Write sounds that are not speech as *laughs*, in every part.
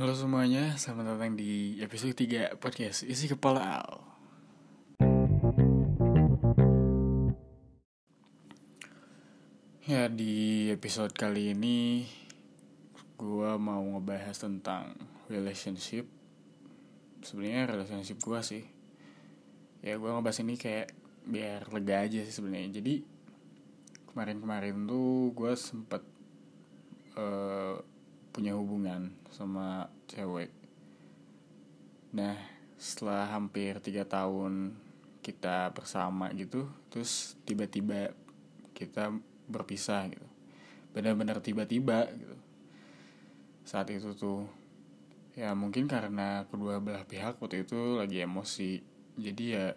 Halo semuanya, selamat datang di episode 3 podcast Isi Kepala Al. Ya, di episode kali ini Gue mau ngebahas tentang relationship. Sebenarnya relationship gue sih. Ya, gue ngebahas ini kayak biar lega aja sih sebenarnya. Jadi, kemarin-kemarin tuh gue sempet uh, punya hubungan sama cewek. Nah, setelah hampir tiga tahun kita bersama gitu, terus tiba-tiba kita berpisah gitu. Benar-benar tiba-tiba gitu. Saat itu tuh, ya mungkin karena kedua belah pihak waktu itu lagi emosi. Jadi ya,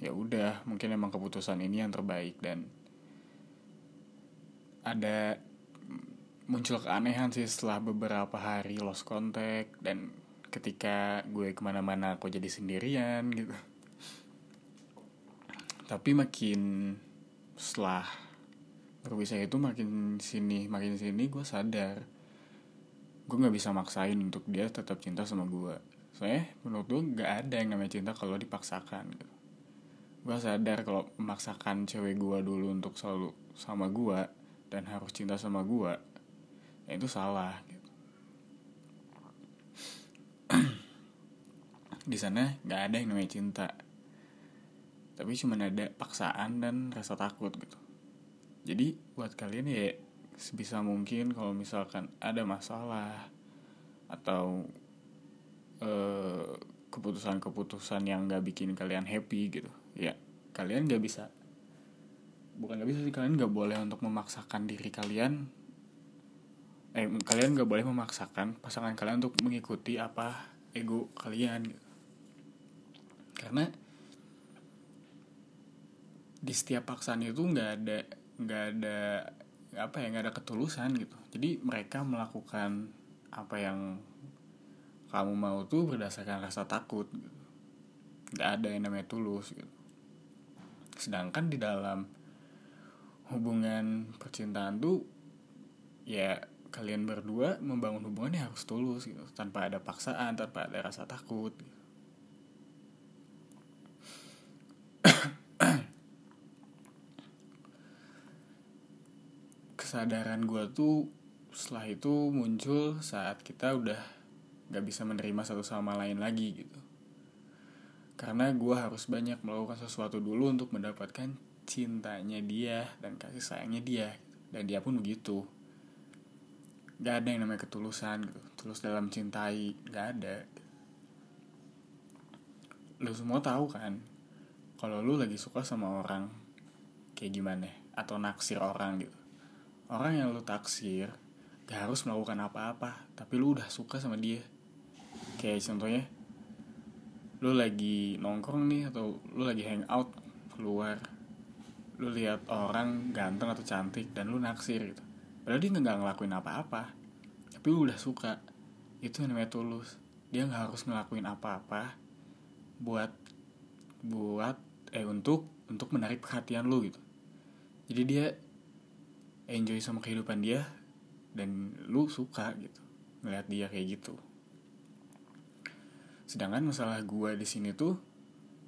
ya udah, mungkin emang keputusan ini yang terbaik dan ada muncul keanehan sih setelah beberapa hari lost contact dan ketika gue ke mana-mana aku jadi sendirian gitu. Tapi makin setelah berpisah itu makin sini makin sini gue sadar gue nggak bisa maksain untuk dia tetap cinta sama gue. Soalnya menurut gue nggak ada yang namanya cinta kalau dipaksakan gitu. Gue sadar kalau memaksakan cewek gue dulu untuk selalu sama gue dan harus cinta sama gue ya itu salah gitu. *clears throat* di sana nggak ada yang namanya cinta. Tapi cuma ada paksaan dan rasa takut gitu. Jadi buat kalian ya sebisa mungkin kalau misalkan ada masalah atau eh, keputusan-keputusan yang nggak bikin kalian happy gitu ya kalian nggak bisa. Bukan nggak bisa sih kalian nggak boleh untuk memaksakan diri kalian eh kalian gak boleh memaksakan pasangan kalian untuk mengikuti apa ego kalian gitu. karena di setiap paksaan itu nggak ada nggak ada apa ya nggak ada ketulusan gitu jadi mereka melakukan apa yang kamu mau tuh berdasarkan rasa takut gitu. nggak ada yang namanya tulus gitu sedangkan di dalam hubungan percintaan tuh ya kalian berdua membangun hubungan yang harus tulus gitu tanpa ada paksaan tanpa ada rasa takut. *coughs* Kesadaran gue tuh setelah itu muncul saat kita udah gak bisa menerima satu sama lain lagi gitu. Karena gue harus banyak melakukan sesuatu dulu untuk mendapatkan cintanya dia dan kasih sayangnya dia dan dia pun begitu gak ada yang namanya ketulusan gitu. Tulus dalam cintai gak ada. Lu semua tahu kan kalau lu lagi suka sama orang kayak gimana? Atau naksir orang gitu. Orang yang lu taksir gak harus melakukan apa-apa tapi lu udah suka sama dia. Kayak contohnya lu lagi nongkrong nih atau lu lagi hangout keluar lu lihat orang ganteng atau cantik dan lu naksir gitu Padahal dia nggak ngelakuin apa-apa. Tapi udah suka. Itu yang namanya tulus. Dia nggak harus ngelakuin apa-apa buat buat eh untuk untuk menarik perhatian lu gitu. Jadi dia enjoy sama kehidupan dia dan lu suka gitu ngeliat dia kayak gitu. Sedangkan masalah gue di sini tuh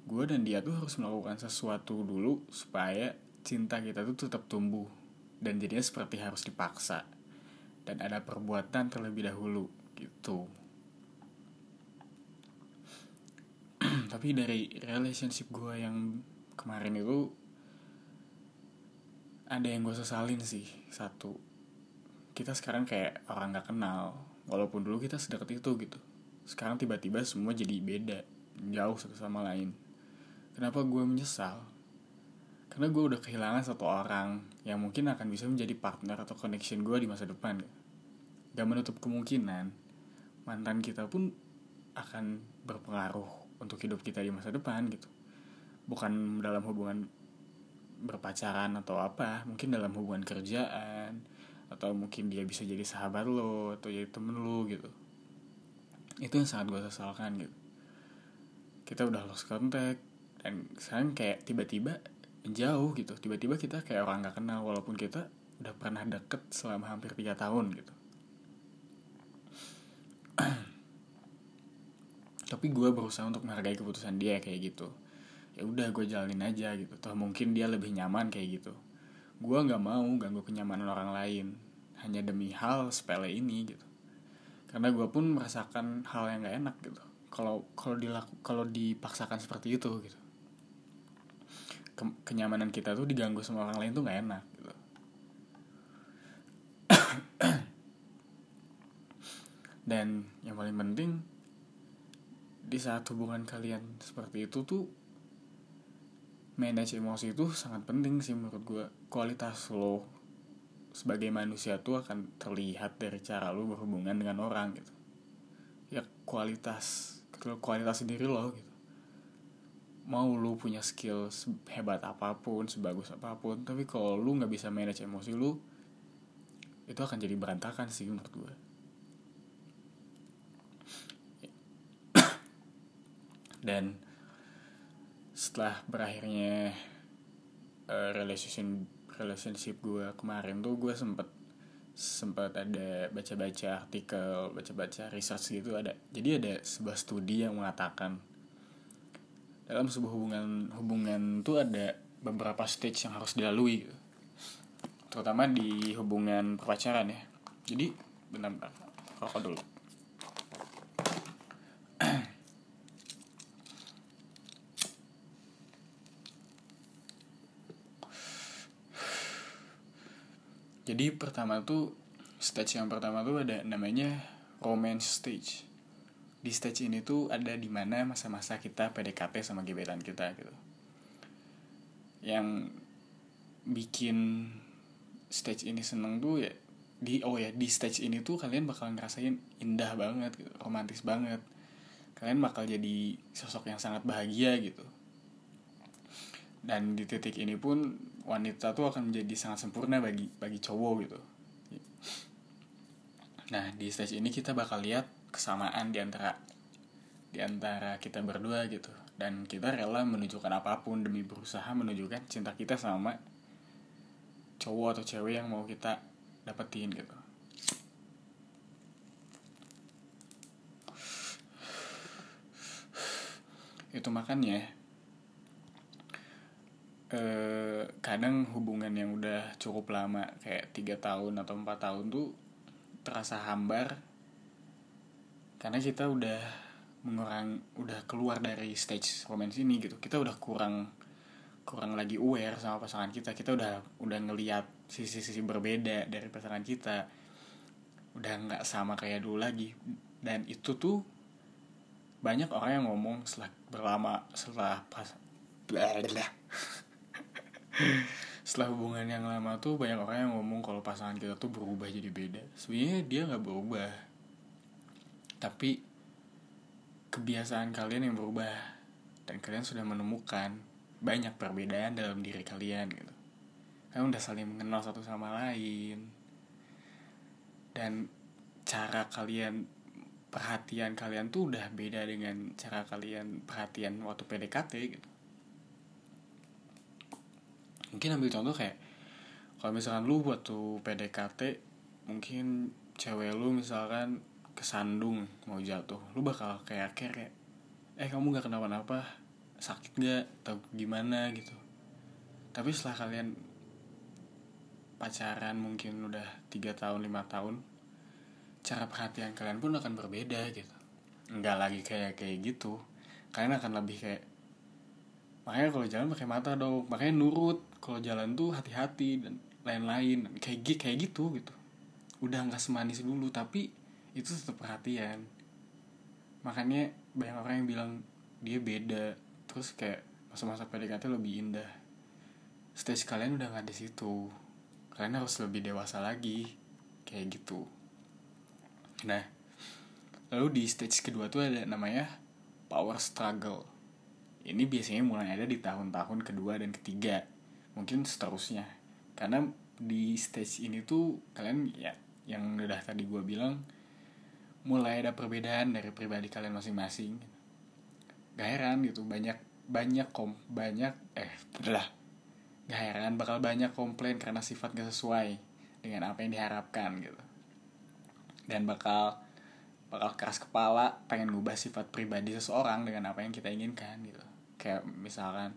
gue dan dia tuh harus melakukan sesuatu dulu supaya cinta kita tuh tetap tumbuh dan jadinya seperti harus dipaksa. Dan ada perbuatan terlebih dahulu gitu. *clears throat* Tapi dari relationship gue yang kemarin itu ada yang gue sesalin sih satu. Kita sekarang kayak orang gak kenal walaupun dulu kita sedekat itu gitu. Sekarang tiba-tiba semua jadi beda jauh satu sama lain. Kenapa gue menyesal karena gue udah kehilangan satu orang yang mungkin akan bisa menjadi partner atau connection gue di masa depan gak menutup kemungkinan mantan kita pun akan berpengaruh untuk hidup kita di masa depan gitu. Bukan dalam hubungan berpacaran atau apa mungkin dalam hubungan kerjaan atau mungkin dia bisa jadi sahabat lo atau jadi temen lo gitu. Itu yang sangat gue sesalkan gitu. Kita udah lost contact dan sekarang kayak tiba-tiba jauh gitu. Tiba-tiba kita kayak orang gak kenal walaupun kita udah pernah deket selama hampir tiga tahun gitu. *clears throat* Tapi gue berusaha untuk menghargai keputusan dia kayak gitu. Ya udah gue jalanin aja gitu. Toh mungkin dia lebih nyaman kayak gitu. Gue nggak mau ganggu kenyamanan orang lain. Hanya demi hal sepele ini gitu. Karena gue pun merasakan hal yang gak enak gitu. Kalau kalau dilaku kalau dipaksakan seperti itu gitu Ke, kenyamanan kita tuh diganggu sama orang lain tuh gak enak gitu. *coughs* Dan yang paling penting di saat hubungan kalian seperti itu tuh manage emosi itu sangat penting sih menurut gue kualitas lo sebagai manusia tuh akan terlihat dari cara lo berhubungan dengan orang gitu. Ya kualitas kualitas sendiri lo gitu mau lu punya skill hebat apa pun sebagus apa pun tapi kalau lu nggak bisa manage emosi lu itu akan jadi berantakan sih menurut gue dan setelah berakhirnya uh, relationship relationship gue kemarin tuh gue sempet sempat ada baca-baca artikel baca-baca research gitu ada jadi ada sebuah studi yang mengatakan dalam sebuah hubungan hubungan tuh ada beberapa stage yang harus dilalui. Gitu. terutama di hubungan pacaran ya. Jadi benar-benar rokok dulu. Jadi pertama tuh stage yang pertama tuh ada namanya romance stage di stage ini tuh ada di mana masa-masa kita PDKT sama gebetan kita gitu. Yang bikin stage ini seneng tuh ya di oh ya di stage ini tuh kalian bakal ngerasain indah banget gitu, romantis banget. Kalian bakal jadi sosok yang sangat bahagia gitu. Dan di titik ini pun wanita tuh akan menjadi sangat sempurna bagi bagi cowok gitu. Nah di stage ini kita bakal lihat kesamaan di antara di antara kita berdua gitu. Dan kita rela menunjukkan apa pun demi berusaha menunjukkan cinta kita sama cowok atau cewek yang mau kita dapetin gitu. Itu makanya eh, kadang hubungan yang udah cukup lama kayak tiga tahun atau empat tahun tuh terasa hambar karena kita udah mengurang udah keluar dari stage romance ini gitu. Kita udah kurang kurang lagi aware sama pasangan kita. Kita udah udah ngeliat sisi-sisi berbeda dari pasangan kita. Udah nggak sama kayak dulu lagi. Dan itu tuh banyak orang yang ngomong setelah berlama setelah pas *laughs* setelah hubungan yang lama tuh banyak orang yang ngomong kalau pasangan kita tuh berubah jadi beda. Sebenarnya dia nggak berubah tapi kebiasaan kalian yang berubah dan kalian sudah menemukan banyak perbedaan dalam diri kalian gitu. Kalian udah saling mengenal satu sama lain. Dan cara kalian perhatian kalian tuh udah beda dengan cara kalian perhatian waktu PDKT gitu. Mungkin ambil contoh kayak kalau misalkan lu buat tuh PDKT mungkin cewek lu misalkan kesandung mau jatuh lu bakal kayak kayak eh kamu gak kenapa-napa sakit gak atau gimana? gitu. Tapi setelah kalian pacaran mungkin udah tiga tahun lima tahun cara perhatian kalian pun akan berbeda gitu. Nggak lagi kayak kayak gitu. Kalian akan lebih kayak makanya kalau jalan pakai mata dong makanya nurut. Kalau jalan tuh hati-hati dan lain-lain. Kayak kayak gitu gitu. Udah nggak semanis dulu tapi itu tetap perhatian. Makanya banyak orang yang bilang dia beda. Terus kayak masa-masa PDKT lebih indah. Stage kalian udah nggak di situ. Kalian harus lebih dewasa lagi. Kayak gitu. Nah lalu di stage kedua tuh ada namanya power struggle. Ini biasanya mulai ada di tahun-tahun kedua dan ketiga. Mungkin seterusnya. Karena di stage ini tuh kalian ya yang udah tadi gue bilang mulai ada perbedaan dari pribadi kalian masing-masing. Gak heran gitu banyak banyak kom banyak eh udah. Gak heran bakal banyak komplain karena sifat gak sesuai dengan apa yang diharapkan gitu. Dan bakal bakal keras kepala pengen ngubah sifat pribadi seseorang dengan apa yang kita inginkan gitu. Kayak misalkan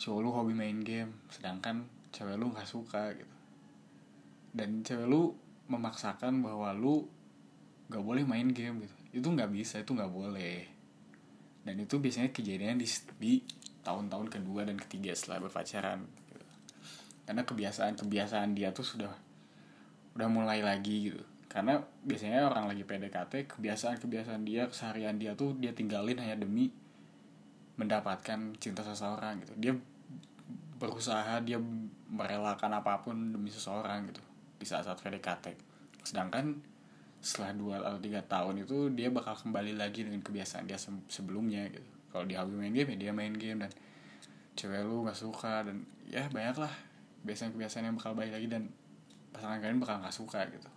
cowok lu hobi main game sedangkan cewek lu nggak suka gitu. Dan cewek lu memaksakan bahwa lu nggak boleh main game gitu. Itu nggak bisa itu nggak boleh. Dan itu biasanya kejadian di, di tahun-tahun kedua dan ketiga setelah berpacaran gitu. karena kebiasaan kebiasaan dia tuh sudah udah mulai lagi gitu. Karena biasanya orang lagi PDKT kebiasaan-kebiasaan dia keseharian dia tuh dia tinggalin hanya demi mendapatkan cinta seseorang gitu. Dia berusaha dia merelakan apa pun demi seseorang gitu di saat-saat PDKT sedangkan setelah dua atau tiga tahun itu dia bakal kembali lagi dengan kebiasaan dia sebelumnya gitu. Kalau dia hobi main game ya dia main game dan cewek lu gak suka dan ya banyak lah kebiasaan-kebiasaan yang bakal balik lagi dan pasangan kalian bakal gak suka gitu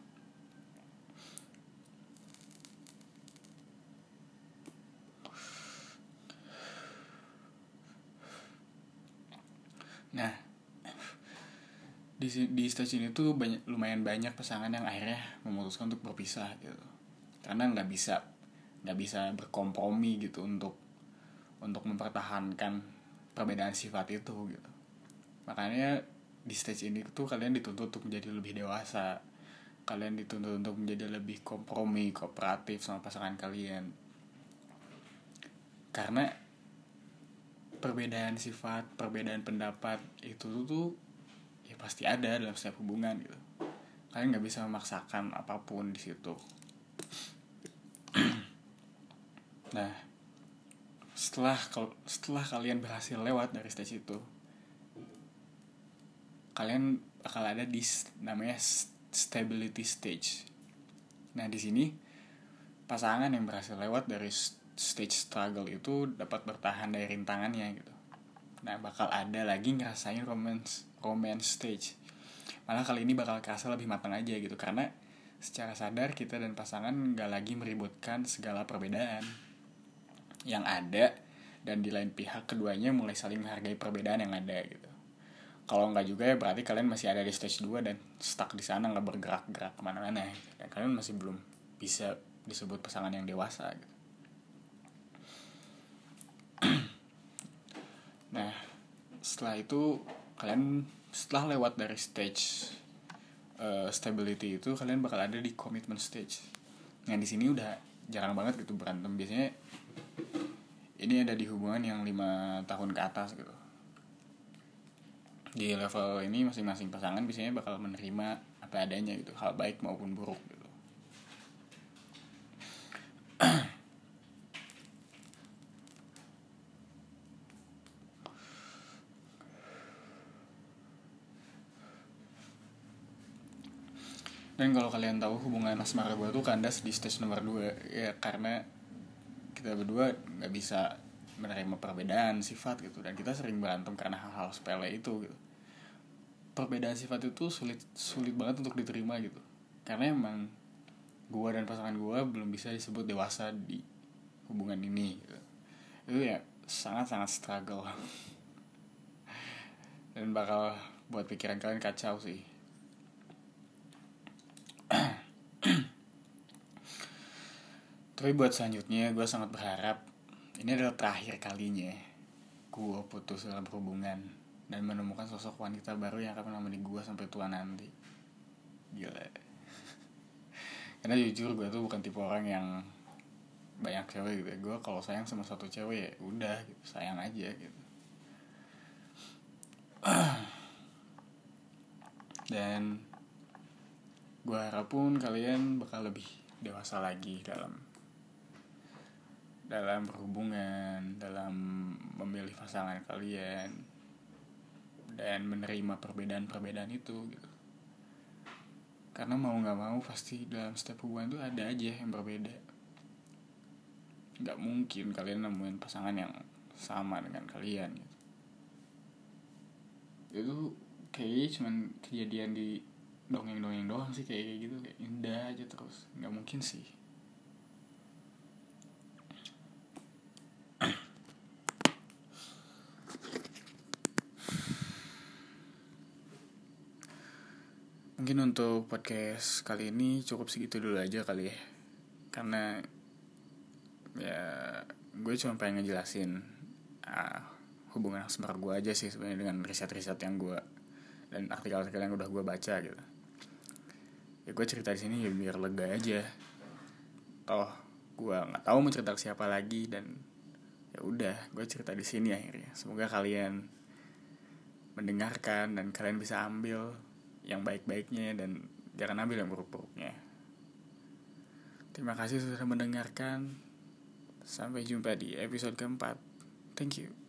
Nah, di di stage ini tuh banyak lumayan banyak pasangan yang akhirnya memutuskan untuk berpisah gitu. Karena nggak bisa nggak bisa berkompromi gitu untuk untuk mempertahankan perbedaan sifat itu gitu. Makanya di stage ini tuh kalian dituntut untuk menjadi lebih dewasa. Kalian dituntut untuk menjadi lebih kompromi, kooperatif sama pasangan kalian. Karena perbedaan sifat perbedaan pendapat itu tuh pasti ada dalam setiap hubungan gitu. Kalian nggak bisa memaksakan apa pun di situ. *clears throat* Nah setelah setelah kalian berhasil lewat dari stage itu kalian bakal ada di namanya stability stage. Nah di sini pasangan yang berhasil lewat dari stage struggle itu dapat bertahan dari rintangannya gitu. Nah bakal ada lagi ngerasain romance romance stage. Malah kali ini bakal kerasa lebih matang aja gitu karena secara sadar kita dan pasangan nggak lagi meributkan segala perbedaan yang ada dan di lain pihak keduanya mulai saling menghargai perbedaan yang ada gitu. Kalau nggak juga ya berarti kalian masih ada di stage 2 dan stuck di sana nggak bergerak-gerak ke mana-mana gitu. dan kalian masih belum bisa disebut pasangan yang dewasa gitu. *clears throat* Nah setelah itu kalian setelah lewat dari stage uh, stability itu kalian bakal ada di commitment stage. Nah di sini udah jarang banget gitu berantem. Biasanya ini ada di hubungan yang lima tahun ke atas gitu. Di level ini masing-masing pasangan biasanya bakal menerima apa adanya gitu hal baik maupun buruk gitu Dan kalau kalian tahu hubungan asmara gue tuh kandas di stage nomor 2 ya karena kita berdua nggak bisa menerima perbedaan sifat gitu dan kita sering berantem karena hal-hal sepele itu gitu. Perbedaan sifat itu sulit sulit banget untuk diterima gitu. Karena emang gue dan pasangan gue belum bisa disebut dewasa di hubungan ini gitu. Itu ya sangat-sangat struggle. *laughs* dan bakal buat pikiran kalian kacau sih Tapi buat selanjutnya gue sangat berharap ini adalah terakhir kalinya gue putus dalam hubungan dan menemukan sosok wanita baru yang akan menemani gue sampai tua nanti. Gila. *laughs* Karena jujur gue tuh bukan tipe orang yang banyak cewek gitu. Ya. Gue kalau sayang sama satu cewek ya udah gitu, sayang aja gitu. *clears throat* Dan gue harap pun kalian bakal lebih dewasa lagi dalam dalam berhubungan dalam memilih pasangan kalian dan menerima perbedaan-perbedaan itu gitu. Karena mau nggak mau pasti dalam setiap hubungan itu ada aja yang berbeda. Nggak mungkin kalian nemuin pasangan yang sama dengan kalian gitu. Itu kayaknya cuman kejadian di dongeng-dongeng doang sih kayak gitu kayak indah aja terus. Nggak mungkin sih mungkin untuk podcast kali ini cukup segitu dulu aja kali ya. Karena ya gue cuma pengen ngejelasin uh, hubungan asmara gue aja sih sebenarnya dengan riset-riset yang gue dan artikel-artikel yang udah gue baca gitu. Ya gue cerita di sini ya biar lega aja. Toh gue nggak tahu mau cerita ke siapa lagi dan ya udah gue cerita di sini akhirnya. Semoga kalian mendengarkan dan kalian bisa ambil yang baik-baiknya dan jangan ambil yang buruk-buruknya. Terima kasih sudah mendengarkan. Sampai jumpa di episode keempat. Thank you